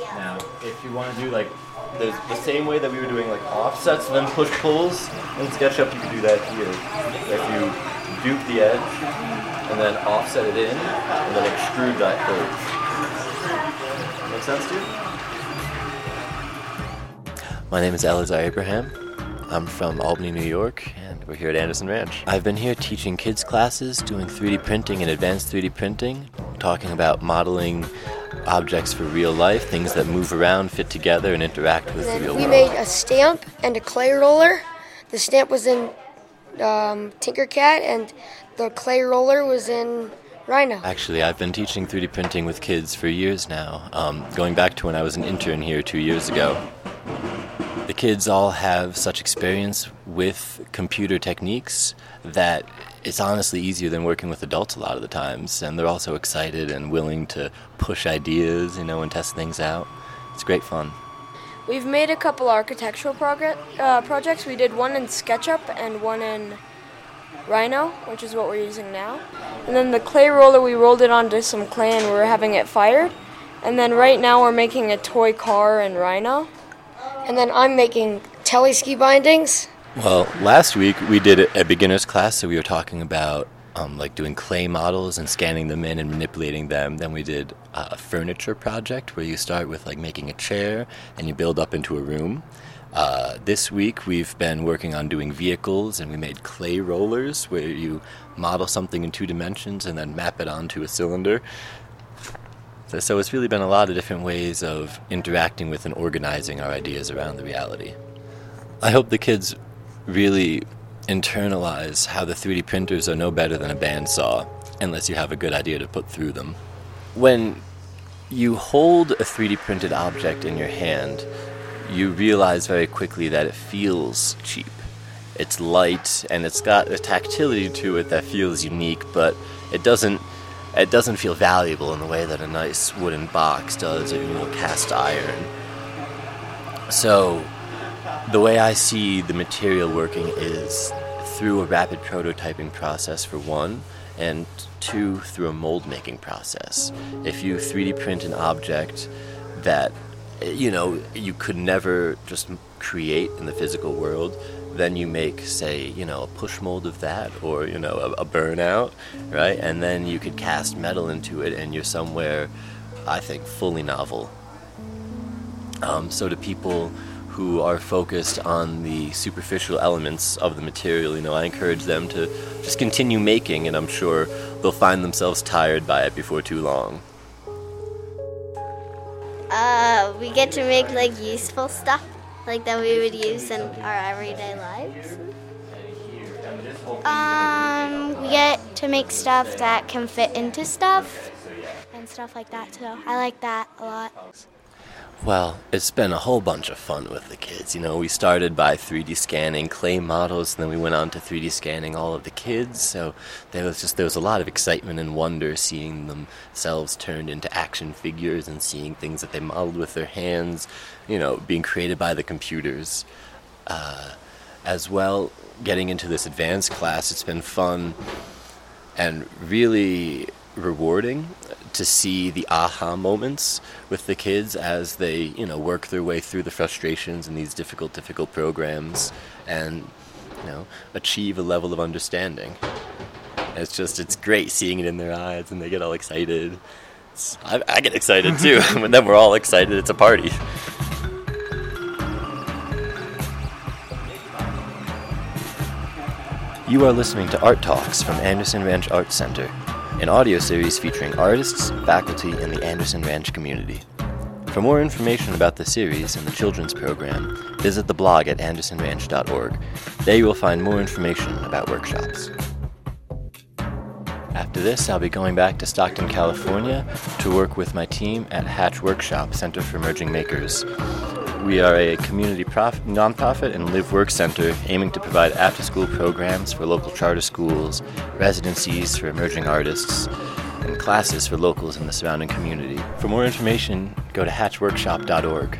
Now, if you want to do like the, the same way that we were doing like offsets and then push pulls in SketchUp, you can do that here. If you dupe the edge and then offset it in and then extrude that curve. Make sense to you? My name is Elazar Abraham. I'm from Albany, New York, and we're here at Anderson Ranch. I've been here teaching kids classes, doing 3D printing and advanced 3D printing, talking about modeling objects for real life, things that move around, fit together, and interact with the real we world. We made a stamp and a clay roller. The stamp was in um, Tinkercad, and the clay roller was in Rhino. Actually, I've been teaching 3D printing with kids for years now, um, going back to when I was an intern here two years ago. The kids all have such experience with computer techniques that it's honestly easier than working with adults a lot of the times, and they're also excited and willing to push ideas, you know, and test things out. It's great fun. We've made a couple architectural progr- uh, projects. We did one in SketchUp and one in Rhino, which is what we're using now. And then the clay roller, we rolled it onto some clay and we're having it fired. And then right now we're making a toy car in Rhino. And then I'm making teleski bindings. Well, last week we did a beginner's class, so we were talking about um, like doing clay models and scanning them in and manipulating them. Then we did a furniture project where you start with like making a chair and you build up into a room. Uh, this week we've been working on doing vehicles and we made clay rollers where you model something in two dimensions and then map it onto a cylinder. So, so it's really been a lot of different ways of interacting with and organizing our ideas around the reality. I hope the kids really internalize how the 3D printers are no better than a bandsaw unless you have a good idea to put through them. When you hold a 3D printed object in your hand, you realize very quickly that it feels cheap. It's light and it's got a tactility to it that feels unique, but it doesn't it doesn't feel valuable in the way that a nice wooden box does or you know cast iron. So the way I see the material working is through a rapid prototyping process for one, and two, through a mold making process. If you 3D print an object that you know you could never just create in the physical world, then you make, say, you know, a push mold of that, or you know, a, a burnout, right? And then you could cast metal into it, and you're somewhere, I think, fully novel. Um, so to people who are focused on the superficial elements of the material, you know, I encourage them to just continue making, and I'm sure they'll find themselves tired by it before too long. Uh, we get to make like useful stuff, like that we would use in our everyday lives. Um, we get to make stuff that can fit into stuff and stuff like that. So I like that a lot. Well, it's been a whole bunch of fun with the kids. You know, we started by 3D scanning clay models, and then we went on to 3D scanning all of the kids. So there was just there was a lot of excitement and wonder seeing themselves turned into action figures and seeing things that they modeled with their hands, you know, being created by the computers. Uh, as well, getting into this advanced class, it's been fun and really rewarding to see the aha moments with the kids as they you know work their way through the frustrations in these difficult difficult programs and you know achieve a level of understanding. It's just it's great seeing it in their eyes and they get all excited. I, I get excited too when then we're all excited it's a party. You are listening to Art Talks from Anderson Ranch Arts Center, an audio series featuring artists, faculty, and the Anderson Ranch community. For more information about the series and the children's program, visit the blog at andersonranch.org. There you will find more information about workshops. After this, I'll be going back to Stockton, California to work with my team at Hatch Workshop Center for Emerging Makers. We are a community prof- nonprofit and live work center aiming to provide after school programs for local charter schools, residencies for emerging artists, and classes for locals in the surrounding community. For more information, go to hatchworkshop.org.